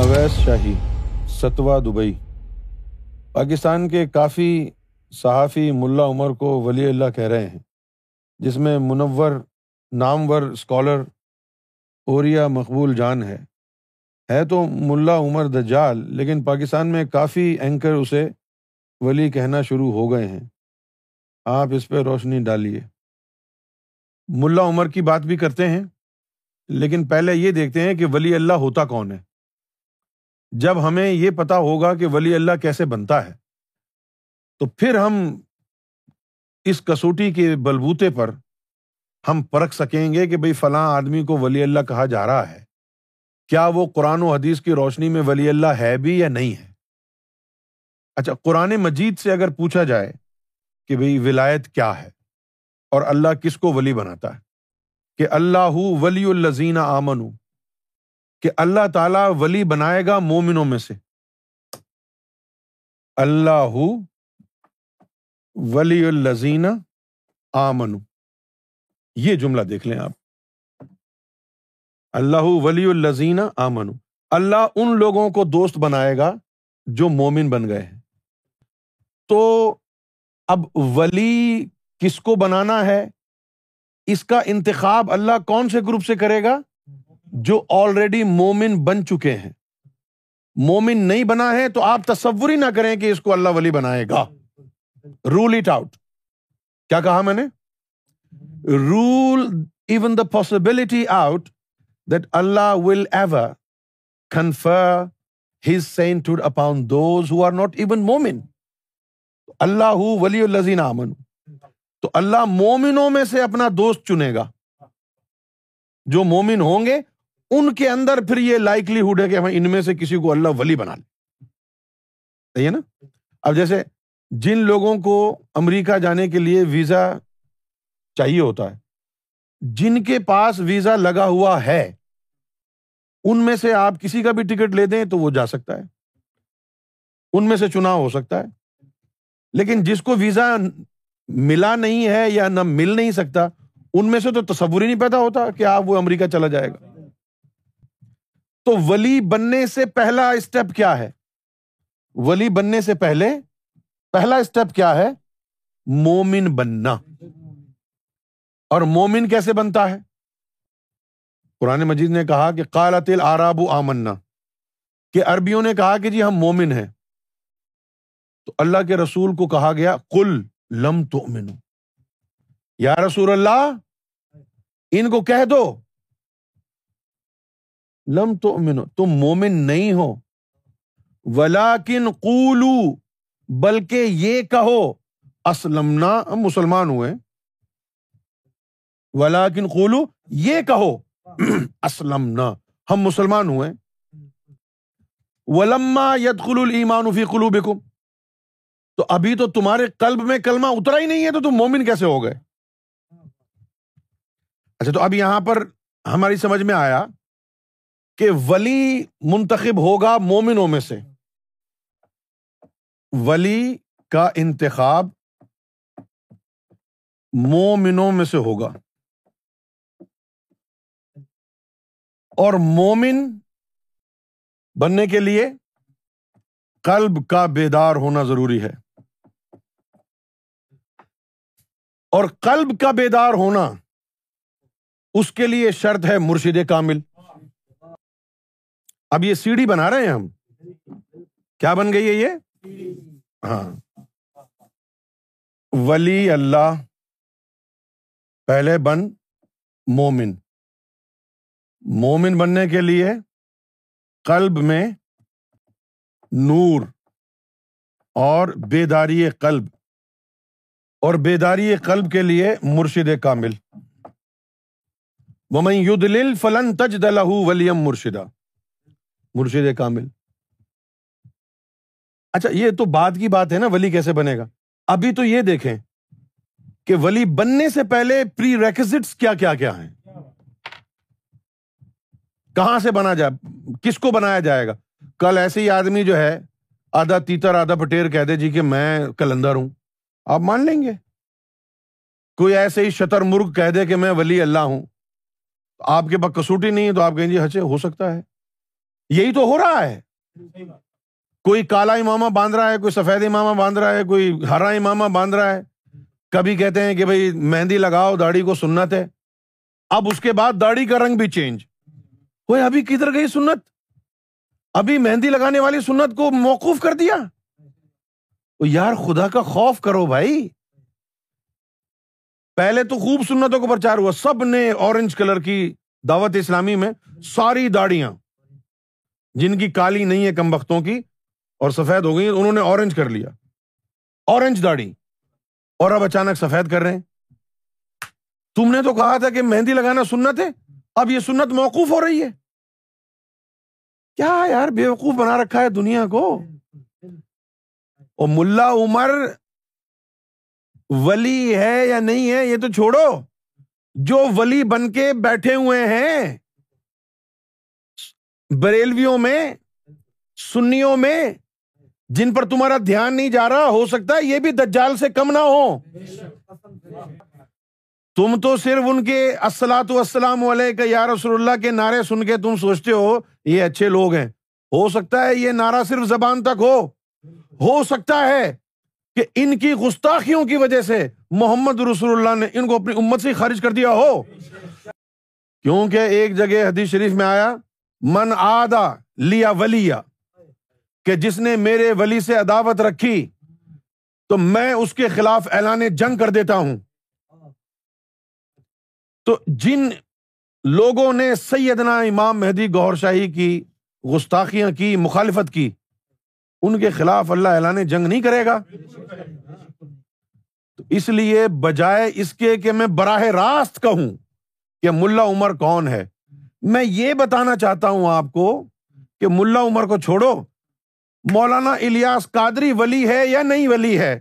اویس شاہی، ستوا Dubai. Pakistan کے کافی صحافی ملا عمر کو ولی اللہ کہہ رہے ہیں، جس میں منور نامور اسکالر اوریا مقبول جان ہے۔ ہے تو ملا عمر دجال، لیکن پاکستان میں کافی اینکر اسے ولی کہنا شروع ہو گئے ہیں۔ آپ اس پہ روشنی ڈالیے۔ ملا عمر کی بات بھی کرتے ہیں، لیکن پہلے یہ دیکھتے ہیں کہ ولی اللہ ہوتا کون ہے۔ جب ہمیں یہ پتا ہوگا کہ ولی اللہ کیسے بنتا ہے، تو پھر ہم اس کسوٹی کے بلبوتے پر ہم پرکھ سکیں گے کہ بھائی فلاں آدمی کو ولی اللہ کہا جا رہا ہے۔ کیا وہ قرآن و حدیث کی روشنی میں ولی اللہ ہے بھی یا نہیں ہے؟ اچھا قرآن مجید سے اگر پوچھا جائے کہ بھائی ولایت کیا ہے اور اللہ کس کو ولی بناتا ہے؟ کہ اللہ ولی الزین آمن کہ اللہ تعالی ولی بنائے گا مومنوں میں سے۔ اللہ ولی الزین آمن یہ جملہ دیکھ لیں آپ۔ اللہ ولی الزین آمن اللہ ان لوگوں کو دوست بنائے گا جو مومن بن گئے ہیں۔ تو اب ولی کس کو بنانا ہے؟ اس کا انتخاب اللہ کون سے گروپ سے کرے گا؟ جو آلریڈی مومن بن چکے ہیں۔ مومن نہیں بنا ہے تو آپ تصور ہی نہ کریں کہ اس کو اللہ ولی بنائے گا۔ رول اٹ آؤٹ کیا کہا میں نے؟ Rule even the possibility out that Allah will ever confer his saint upon those who are not even مومن۔ اللہ ولی الزین امن تو اللہ مومنوں میں سے اپنا دوست چنے گا۔ جو مومن ہوں گے ان کے اندر پھر یہ لائکلیہڈ ہے کہ ہم ان میں سے کسی کو اللہ ولی بنا لے صحیح ہے نا؟ اب جیسے جن لوگوں کو امریکہ جانے کے لیے ویزا چاہیے ہوتا ہے، جن کے پاس ویزا لگا ہوا ہے، ان میں سے آپ کسی کا بھی ٹکٹ لے دیں تو وہ جا سکتا ہے۔ ان میں سے چناؤ ہو سکتا ہے۔ لیکن جس کو ویزا ملا نہیں ہے یا نہ مل نہیں سکتا، ان میں سے تو تصور ہی نہیں پیدا ہوتا کہ آپ وہ امریکہ چلا جائے گا۔ تو ولی بننے سے پہلا اسٹیپ کیا ہے؟ ولی بننے سے پہلے پہلا اسٹیپ کیا ہے؟ مومن بننا۔ اور مومن کیسے بنتا ہے؟ قرآن مجید نے کہا کہ کالاتل آراب آمنا۔ کہ عربیوں نے کہا کہ جی ہم مومن ہیں۔ تو اللہ کے رسول کو کہا گیا کل لم تو یا رسول اللہ، ان کو کہہ دو۔ لم تو تم مومن نہیں ہو۔ ولا کن قولو، بلکہ یہ کہو اسلم ہم مسلمان ہوئے۔ ولا کن قولو، یہ کہو اسلم ہم مسلمان ہوئے۔ ولما ید قل ایمان فی قلوبکم۔ تو ابھی تو تمہارے قلب میں کلمہ اترا ہی نہیں ہے، تو تم مومن کیسے ہو گئے؟ اچھا تو اب یہاں پر ہماری سمجھ میں آیا کہ ولی منتخب ہوگا مومنوں میں سے۔ ولی کا انتخاب مومنوں میں سے ہوگا۔ اور مومن بننے کے لیے قلب کا بیدار ہونا ضروری ہے۔ اور قلب کا بیدار ہونا اس کے لیے شرط ہے مرشد کامل۔ اب یہ سیڑھی بنا رہے ہیں ہم۔ کیا بن گئی ہے یہ؟ ہاں۔ ولی اللہ۔ پہلے بن مومن۔ مومن بننے کے لیے قلب میں نور اور بیداری قلب۔ اور بیداری قلب کے لیے مرشد کامل۔ وہ میں فلن تج دلہ ولیم مرشدہ مرشد کامل۔ اچھا یہ تو بات کی بات ہے نا، ولی کیسے بنے گا؟ ابھی تو یہ دیکھیں کہ ولی بننے سے پہلے پری ریکزٹس کیا کیا کیا ہیں۔ کہاں سے بنا جائے کس کو بنایا جائے گا؟ کل ایسے ہی آدمی جو ہے، آدھا تیتر، آدھا پٹیر کہہ دے جی کہ میں کلندر ہوں۔ آپ مان لیں گے۔ کوئی ایسے ہی شتر مرغ کہہ دے کہ میں ولی اللہ ہوں۔ آپ کے پاس کسوٹی نہیں ہے تو آپ کہیں جی ہچے، ہو سکتا ہے۔ یہی تو ہو رہا ہے۔ کوئی کالا امامہ باندھ رہا ہے کوئی سفید امامہ باندھ رہا ہے کوئی ہرا امامہ باندھ رہا ہے۔ کبھی کہتے ہیں کہ بھائی مہندی لگاؤ داڑھی کو سنت ہے۔ اب اس کے بعد داڑھی کا رنگ بھی چینج وہ ابھی کدھر گئی سنت؟ ابھی مہندی لگانے والی سنت کو موقف کر دیا؟ یار خدا کا خوف کرو بھائی۔ پہلے تو خوب سنتوں کو پرچار ہوا۔ سب نے اورنج کلر کی دعوت اسلامی میں ساری داڑیاں جن کی کالی نہیں ہے کم وقتوں کی، اور سفید ہو گئی، انہوں نے اورنج کر لیا۔ اورنج داڑھی۔ اور اب اچانک سفید کر رہے ہیں۔ تم نے تو کہا تھا کہ مہندی لگانا سنت ہے، اب یہ سنت موقوف ہو رہی ہے۔ کیا یار بے وقوف بنا رکھا ہے دنیا کو؟ ملا عمر ولی ہے یا نہیں ہے، یہ تو چھوڑو۔ جو ولی بن کے بیٹھے ہوئے ہیں بریلویوں میں، سنیوں میں، جن پر تمہارا دھیان نہیں جا رہا، ہو سکتا ہے یہ بھی دجال سے کم نہ ہو۔ تم تو صرف ان کے السلاۃ والسلام علیہ یا رسول اللہ کے نعرے سن کے تم سوچتے ہو، یہ اچھے لوگ ہیں۔ ہو سکتا ہے یہ نعرہ صرف زبان تک ہو۔ ہو سکتا ہے کہ ان کی گستاخیوں کی وجہ سے محمد رسول اللہ نے ان کو اپنی امت سے خارج کر دیا ہو۔ کیونکہ ایک جگہ حدیث شریف میں آیا من آدا لیا ولیا کہ جس نے میرے ولی سے عداوت رکھی، تو میں اس کے خلاف اعلان جنگ کر دیتا ہوں۔ تو جن لوگوں نے سیدنا امام مہدی گور شاہی کی گستاخیاں کی، مخالفت کی، ان کے خلاف اللہ اعلان جنگ نہیں کرے گا؟ تو اس لیے بجائے اس کے کہ میں براہ راست کہوں کہ ملا عمر کون ہے۔ میں یہ بتانا چاہتا ہوں آپ کو کہ ملا عمر کو چھوڑو۔ مولانا الیاس قادری ولی ہے یا نہیں ولی ہے؟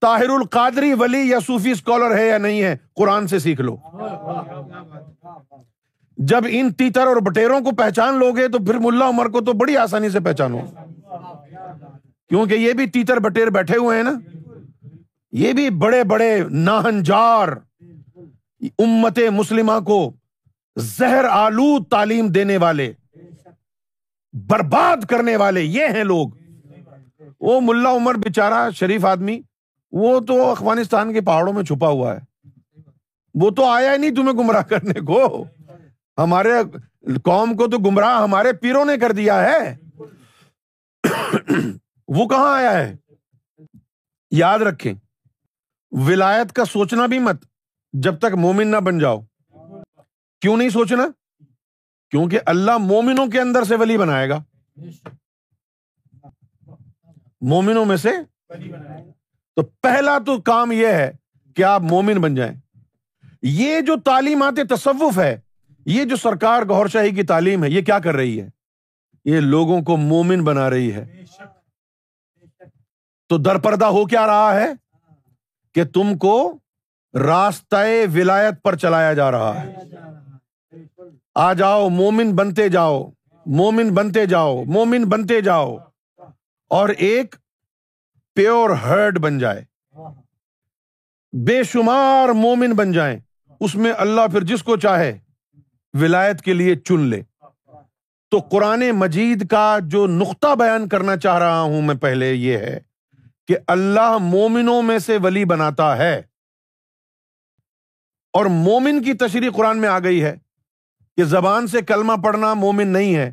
طاہر القادری ولی یا صوفی اسکالر ہے یا نہیں ہے؟ قرآن سے سیکھ لو۔ جب ان تیتر اور بٹیروں کو پہچان لو گے تو پھر ملا عمر کو تو بڑی آسانی سے پہچانو۔ کیونکہ یہ بھی تیتر بٹیر بیٹھے ہوئے ہیں نا۔ یہ بھی بڑے بڑے ناہنجار امت مسلمہ کو زہر آلود تعلیم دینے والے، برباد کرنے والے یہ ہیں لوگ۔ وہ ملا عمر بےچارا شریف آدمی، وہ تو افغانستان کے پہاڑوں میں چھپا ہوا ہے۔ وہ تو آیا ہی نہیں تمہیں گمراہ کرنے کو۔ ہمارے قوم کو تو گمراہ ہمارے پیروں نے کر دیا ہے۔ وہ کہاں آیا ہے؟ یاد رکھیں، ولایت کا سوچنا بھی مت، جب تک مومن نہ بن جاؤ۔ کیوں نہیں سوچنا؟ کیونکہ اللہ مومنوں کے اندر سے ولی بنائے گا۔ مومنوں میں سے تو پہلا تو کام یہ ہے کہ آپ مومن بن جائیں۔ یہ جو تعلیمات تصوف ہے، یہ جو سرکار گور شاہی کی تعلیم ہے، یہ کیا کر رہی ہے؟ یہ لوگوں کو مومن بنا رہی ہے۔ تو در پردہ ہو کیا رہا ہے؟ کہ تم کو راستہ ولایت پر چلایا جا رہا ہے۔ آ جاؤ، مومن بنتے جاؤ، مومن بنتے جاؤ، مومن بنتے جاؤ۔ اور ایک پیور ہرڈ بن جائے۔ بے شمار مومن بن جائیں۔ اس میں اللہ پھر جس کو چاہے، ولایت کے لیے چن لے۔ تو قرآن مجید کا جو نقطہ بیان کرنا چاہ رہا ہوں میں پہلے یہ ہے کہ اللہ مومنوں میں سے ولی بناتا ہے۔ اور مومن کی تشریح قرآن میں آ گئی ہے۔ کہ زبان سے کلمہ پڑھنا مومن نہیں ہے،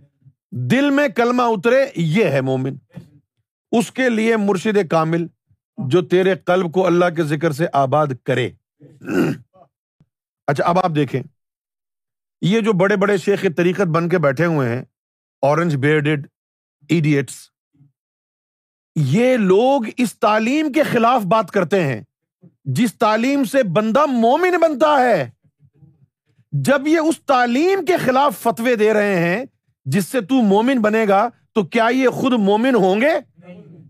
دل میں کلمہ اترے، یہ ہے مومن۔ اس کے لیے مرشد کامل، جو تیرے قلب کو اللہ کے ذکر سے آباد کرے۔ اچھا اب آپ دیکھیں۔ یہ جو بڑے بڑے شیخ طریقت بن کے بیٹھے ہوئے ہیں اورنج بیڈڈ ایڈیٹس یہ لوگ اس تعلیم کے خلاف بات کرتے ہیں۔ جس تعلیم سے بندہ مومن بنتا ہے۔ جب یہ اس تعلیم کے خلاف فتوے دے رہے ہیں جس سے تو مومن بنے گا، تو کیا یہ خود مومن ہوں گے؟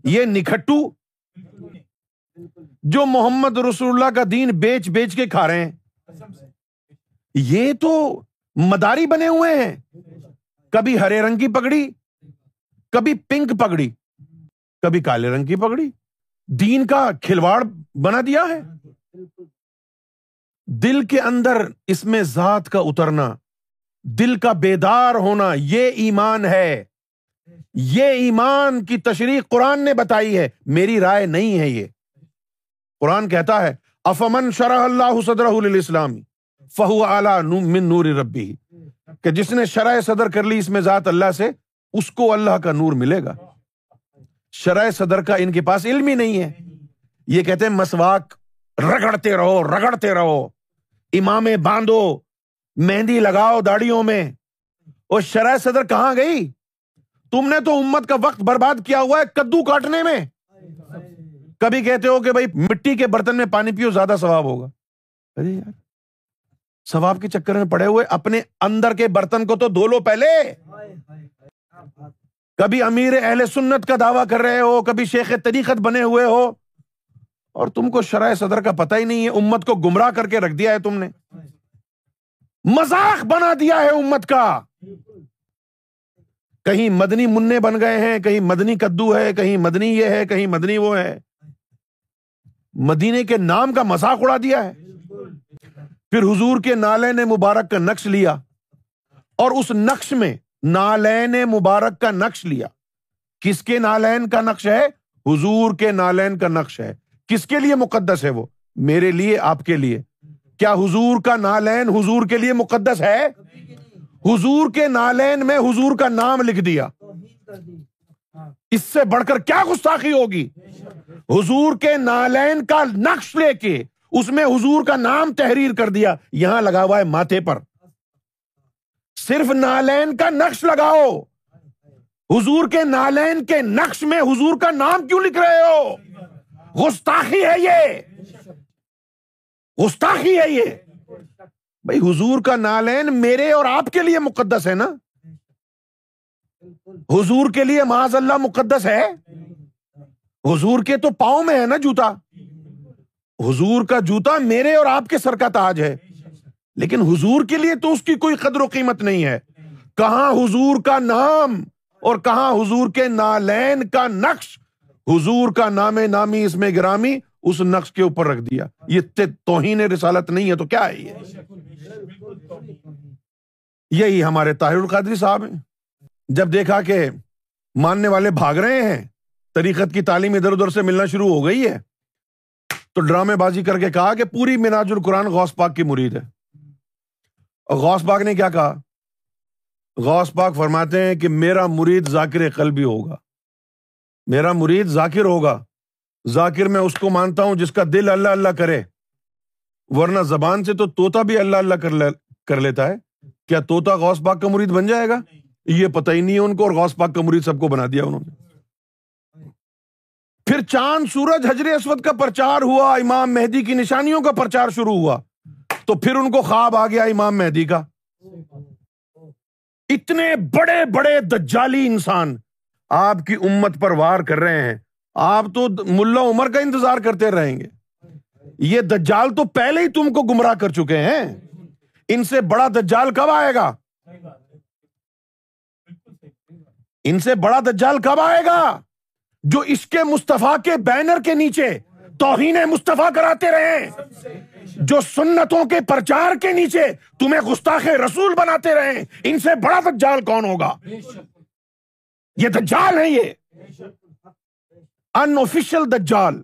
یہ نکھٹو۔ جو محمد رسول اللہ کا دین بیچ بیچ کے کھا رہے ہیں۔ یہ تو مداری بنے ہوئے ہیں۔ کبھی ہرے رنگ کی پگڑی، کبھی پنک پگڑی، کبھی کالے رنگ کی پگڑی۔ دین کا کھلواڑ بنا دیا ہے۔ دل کے اندر اس میں ذات کا اترنا، دل کا بیدار ہونا، یہ ایمان ہے۔ یہ ایمان کی تشریح قرآن نے بتائی ہے۔ میری رائے نہیں ہے یہ۔ قرآن کہتا ہے، افمن شرح اللہ صدر الاسلامی فہو اعلیٰ من نور ربی۔ کہ جس نے شرح صدر کر لی اس میں ذات اللہ سے، اس کو اللہ کا نور ملے گا۔ شرح صدر کا ان کے پاس علم ہی نہیں ہے۔ یہ کہتے ہیں، مسواک، رگڑتے رہو رگڑتے رہو۔ امام باندھو، مہندی لگاؤ داڑیوں میں۔ اور شرح صدر کہاں گئی؟ تم نے تو امت کا وقت برباد کیا ہوا ہے کدو کاٹنے میں۔ کبھی کہتے ہو کہ بھائی مٹی کے برتن میں پانی پیو، زیادہ ثواب ہوگا۔ ارے یار، ثواب کے چکر میں پڑے ہوئے اپنے اندر کے برتن کو تو دھو لو پہلے۔ کبھی امیر اہل سنت کا دعویٰ کر رہے ہو، کبھی شیخ طریقت بنے ہوئے ہو۔ اور تم کو شرح صدر کا پتہ ہی نہیں ہے، امت کو گمراہ کر کے رکھ دیا ہے تم نے۔ مذاق بنا دیا ہے امت کا۔ کہیں مدنی منع بن گئے ہیں، کہیں مدنی کدو ہے، کہیں مدنی یہ ہے، کہیں مدنی وہ ہے۔ مدینے کے نام کا مذاق اڑا دیا ہے۔ پھر حضور کے نالین مبارک کا نقش لیا۔ اور اس نقش میں نالین مبارک کا نقش لیا۔ کس کے نالین کا نقش ہے؟ حضور کے نالین کا نقش ہے۔ کس کے لیے مقدس ہے وہ؟ میرے لیے، آپ کے لیے۔ کیا حضور کا نالین حضور کے لیے مقدس ہے؟ حضور کے نالین میں حضور کا نام لکھ دیا۔ اس سے بڑھ کر کیا گستاخی ہوگی؟ حضور کے نالین کا نقش لے کے اس میں حضور کا نام تحریر کر دیا۔ یہاں لگا ہوا ہے ماتھے پر۔ صرف نالین کا نقش لگاؤ۔ حضور کے نالین کے نقش میں حضور کا نام کیوں لکھ رہے ہو؟ گستاخی ہے یہ۔ گستاخی ہے یہ۔ بھائی حضور کا نالین میرے اور آپ کے لیے مقدس ہے نا؟ حضور کے لیے معاذ اللہ مقدس ہے؟ حضور کے تو پاؤں میں ہے نا جوتا۔ حضور کا جوتا میرے اور آپ کے سر کا تاج ہے۔ لیکن حضور کے لیے تو اس کی کوئی قدر و قیمت نہیں ہے۔ کہاں حضور کا نام اور کہاں حضور کے نالین کا نقش حضور کا نام نامی اس میں گرامی اس نقش کے اوپر رکھ دیا۔ یہ توہین رسالت نہیں ہے تو کیا ہے یہ؟ یہی ہمارے طاہر القادری صاحب ہیں۔ جب دیکھا کہ ماننے والے بھاگ رہے ہیں، طریقت کی تعلیم ادھر ادھر سے ملنا شروع ہو گئی ہے، تو ڈرامے بازی کر کے کہا کہ پوری مناج القرآن غوث پاک کی مرید ہے۔ اور غوث پاک نے کیا کہا؟ غوث پاک فرماتے ہیں کہ میرا مرید ذاکر قلبی ہوگا۔ میرا مرید ذاکر ہوگا۔ ذاکر میں اس کو مانتا ہوں جس کا دل اللہ اللہ کرے۔ ورنہ زبان سے تو توتا بھی اللہ اللہ کر لیتا ہے۔ کیا توتا غوث پاک کا مرید بن جائے گا؟ یہ پتہ ہی نہیں ہے ان کو اور غوث پاک کا مرید سب کو بنا دیا انہوں نے۔ پھر چاند، سورج، حجر اسود کا پرچار ہوا، امام مہدی کی نشانیوں کا پرچار شروع ہوا۔ تو پھر ان کو خواب آ گیا امام مہدی کا۔ اتنے بڑے بڑے دجالی انسان۔ آپ کی امت پر وار کر رہے ہیں۔ آپ تو ملا عمر کا انتظار کرتے رہیں گے۔ یہ دجال تو پہلے ہی تم کو گمراہ کر چکے ہیں۔ ان سے بڑا دجال کب آئے گا؟ ان سے بڑا دجال کب آئے گا؟ جو اس کے مستفیٰ کے بینر کے نیچے توہین مستفیٰ کراتے رہے جو سنتوں کے پرچار کے نیچے تمہیں گستاخ رسول بناتے رہے ان سے بڑا دجال کون ہوگا؟ یہ دجال ہے یہ۔ ان آفیشل دجال۔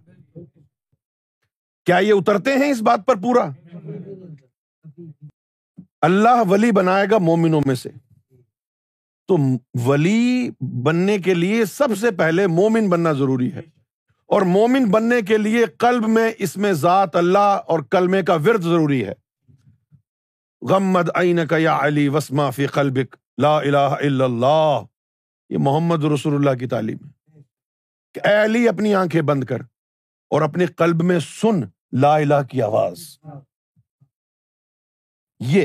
کیا یہ اترتے ہیں اس بات پر پورا؟ اللہ ولی بنائے گا مومنوں میں سے۔ تو ولی بننے کے لیے سب سے پہلے مومن بننا ضروری ہے۔ اور مومن بننے کے لیے قلب میں، اس میں ذات اللہ اور کلمے کا ورد ضروری ہے۔ غمد عین کا یا علی وسما فی قلبک، لا الہ الا اللہ۔ یہ محمد رسول اللہ کی تعلیم ہے۔ کہ اے علی، اپنی آنکھیں بند کر اور اپنے قلب میں سن لا الہ کی آواز۔ یہ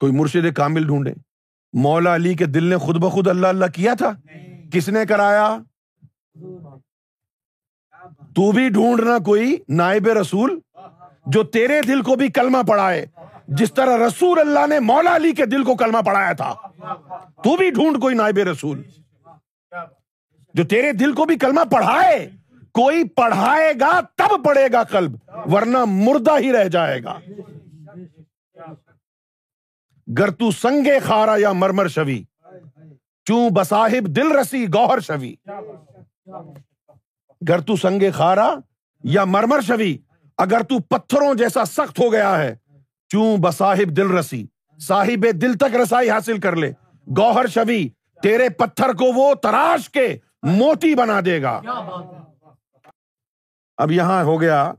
کوئی مرشد کامل ڈھونڈے۔ مولا علی کے دل نے خود بخود اللہ اللہ کیا تھا؟ کس نے کرایا؟ تو بھی ڈھونڈنا کوئی نائب رسول جو تیرے دل کو بھی کلمہ پڑھائے۔ جس طرح رسول اللہ نے مولا علی کے دل کو کلمہ پڑھایا تھا۔ تو بھی ڈھونڈ کوئی نائب رسول۔ جو تیرے دل کو بھی کلمہ پڑھائے، کوئی پڑھائے گا تب پڑھے گا قلب، ورنہ مردہ ہی رہ جائے گا۔ گر تو سنگے خارا یا مرمر شوی، چوں بصاحب دل رسی گوہر شوی۔ گر تو سنگے خارا یا مرمر شوی، اگر تو پتھروں جیسا سخت ہو گیا ہے، چوں بصاحب دل رسی، صاحب دل تک رسائی حاصل کر لے۔ گوہر شوی تیرے پتھر کو وہ تراش کے موتی بنا دے گا۔ اب یہاں ہو گیا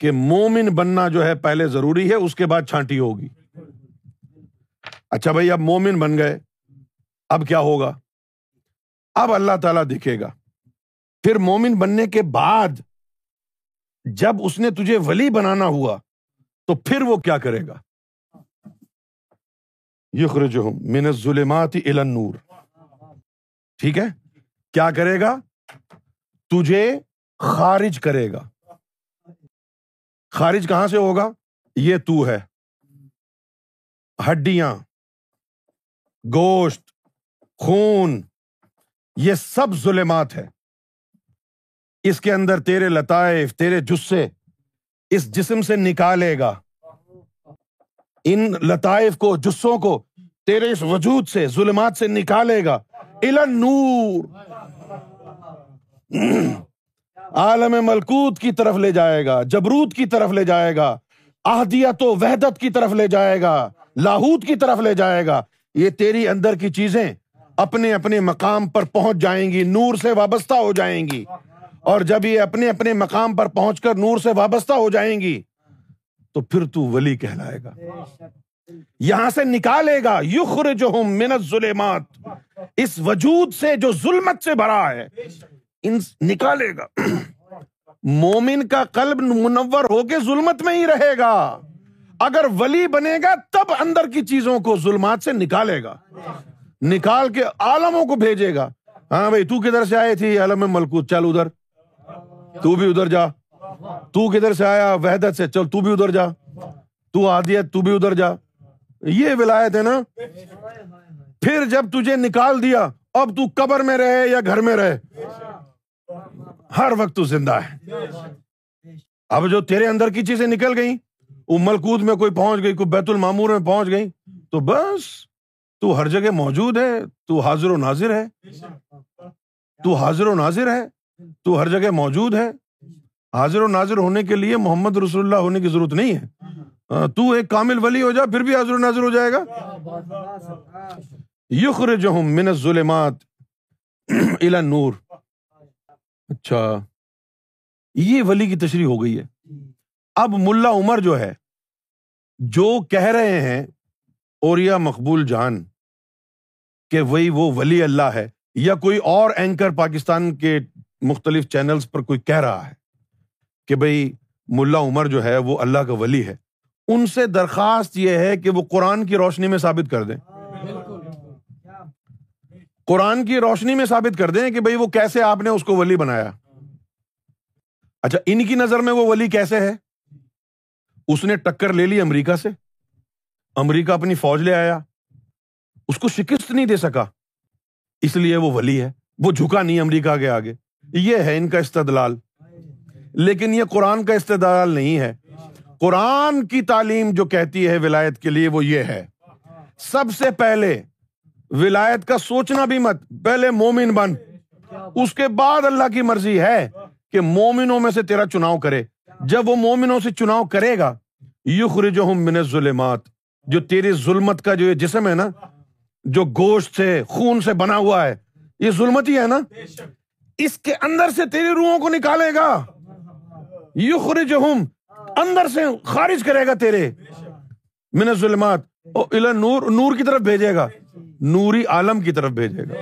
کہ مومن بننا جو ہے پہلے ضروری ہے اس کے بعد چھانٹی ہوگی۔ اچھا بھائی اب مومن بن گئے۔ اب کیا ہوگا؟ اب اللہ تعالی دیکھے گا۔ پھر مومن بننے کے بعد جب اس نے تجھے ولی بنانا ہوا تو پھر وہ کیا کرے گا؟ یخرجہم من الظلمات الى النور۔ ٹھیک ہے؟ کیا کرے گا؟ تجھے خارج کرے گا۔ خارج کہاں سے ہوگا؟ یہ تو ہے۔ ہڈیاں، گوشت، خون، یہ سب ظلمات ہے اس کے اندر تیرے لطائف، تیرے جسے، اس جسم سے نکالے گا۔ ان لطائف کو، جسوں کو تیرے اس وجود سے، ظلمات سے نکالے گا۔ نور عالم ملکوت کی طرف لے جائے گا، جبروت کی طرف لے جائے گا احدیت و وحدت کی طرف لے جائے گا لاہوت کی طرف لے جائے گا۔ یہ تیری اندر کی چیزیں اپنے اپنے مقام پر پہنچ جائیں گی، نور سے وابستہ ہو جائیں گی۔ اور جب یہ اپنے اپنے مقام پر پہنچ کر نور سے وابستہ ہو جائیں گی تو پھر تو ولی کہلائے گا۔ یہاں سے نکالے گا یخرجہم من الظلمات۔ اس وجود سے جو ظلمت سے بھرا ہے ان نکالے گا۔ مومن کا قلب منور ہو کے ظلمت میں ہی رہے گا۔ اگر ولی بنے گا تب اندر کی چیزوں کو ظلمات سے نکالے گا۔ نکال کے عالموں کو بھیجے گا۔ ہاں بھائی تو کدھر سے آئی تھی؟ عالم ملکوت چل ادھر۔ تو بھی ادھر جا۔ تو کدھر سے آیا؟ وحدت سے۔ چل، تو بھی ادھر جا۔ تو آدیت تو بھی ادھر جا۔ یہ ولایت ہے نا؟ پھر جب تجھے نکال دیا، اب تو قبر میں رہے یا گھر میں رہے؟ ہر وقت تو زندہ ہے۔ اب جو تیرے اندر کی چیزیں نکل گئی وہ ملکوت میں کوئی پہنچ گئی، کوئی بیت المامور میں پہنچ گئی تو بس۔ تو ہر جگہ موجود ہے، تو حاضر و ناظر ہے۔ تو حاضر و ناظر ہے، تو ہر جگہ موجود ہے۔ حاضر و ناظر ہونے کے لیے محمد رسول اللہ ہونے کی ضرورت نہیں ہے۔ تو ایک کامل ولی ہو جا، پھر بھی حاضر و ناظر ہو جائے گا۔ یخرجہم من الظلمات الى النور۔ اچھا یہ ولی کی تشریح ہو گئی ہے۔ اب ملا عمر جو ہے، جو کہہ رہے ہیں اور یا مقبول جان، کہ وہی وہ ولی اللہ ہے، یا کوئی اور اینکر پاکستان کے مختلف چینلز پر کوئی کہہ رہا ہے۔ کہ بھائی ملا عمر جو ہے وہ اللہ کا ولی ہے، ان سے درخواست یہ ہے کہ وہ قرآن کی روشنی میں ثابت کر دیں۔ قرآن کی روشنی میں ثابت کر دیں کہ بھائی وہ کیسے آپ نے اس کو ولی بنایا۔ اچھا ان کی نظر میں وہ ولی کیسے ہے؟ اس نے ٹکر لے لی امریکہ سے۔ امریکہ اپنی فوج لے آیا۔ اس کو شکست نہیں دے سکا۔ اس لیے وہ ولی ہے۔ وہ جھکا نہیں امریکہ کے آگے۔ یہ ہے ان کا استدلال۔ لیکن یہ قرآن کا استدلال نہیں ہے۔ قرآن کی تعلیم جو کہتی ہے ولایت کے لیے وہ یہ ہے۔ سب سے پہلے ولایت کا سوچنا بھی مت، پہلے مومن بن۔ اس کے بعد اللہ کی مرضی ہے کہ مومنوں میں سے تیرا چناؤ کرے۔ جب وہ مومنوں سے چناؤ کرے گا، یخرجہم من الظلمات۔ جو تیری ظلمت کا جو یہ جسم ہے نا، جو گوشت سے، خون سے بنا ہوا ہے، یہ ظلمت ہی ہے نا۔ اس کے اندر سے تیری روحوں کو نکالے گا۔ یخرجہم اندر سے خارج کرے گا تیرے۔ من الظلمات۔ نور نور کی طرف بھیجے گا۔ نوری عالم کی طرف بھیجے گا۔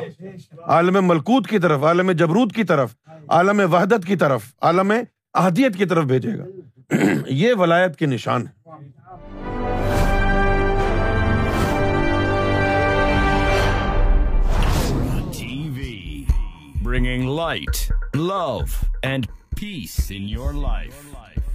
عالم ملکوت کی طرف عالم جبروت کی طرف عالم وحدت کی طرف عالم احدیت کی طرف بھیجے گا۔ یہ ولایت کے نشان ہے bringing light, love, and peace in your life.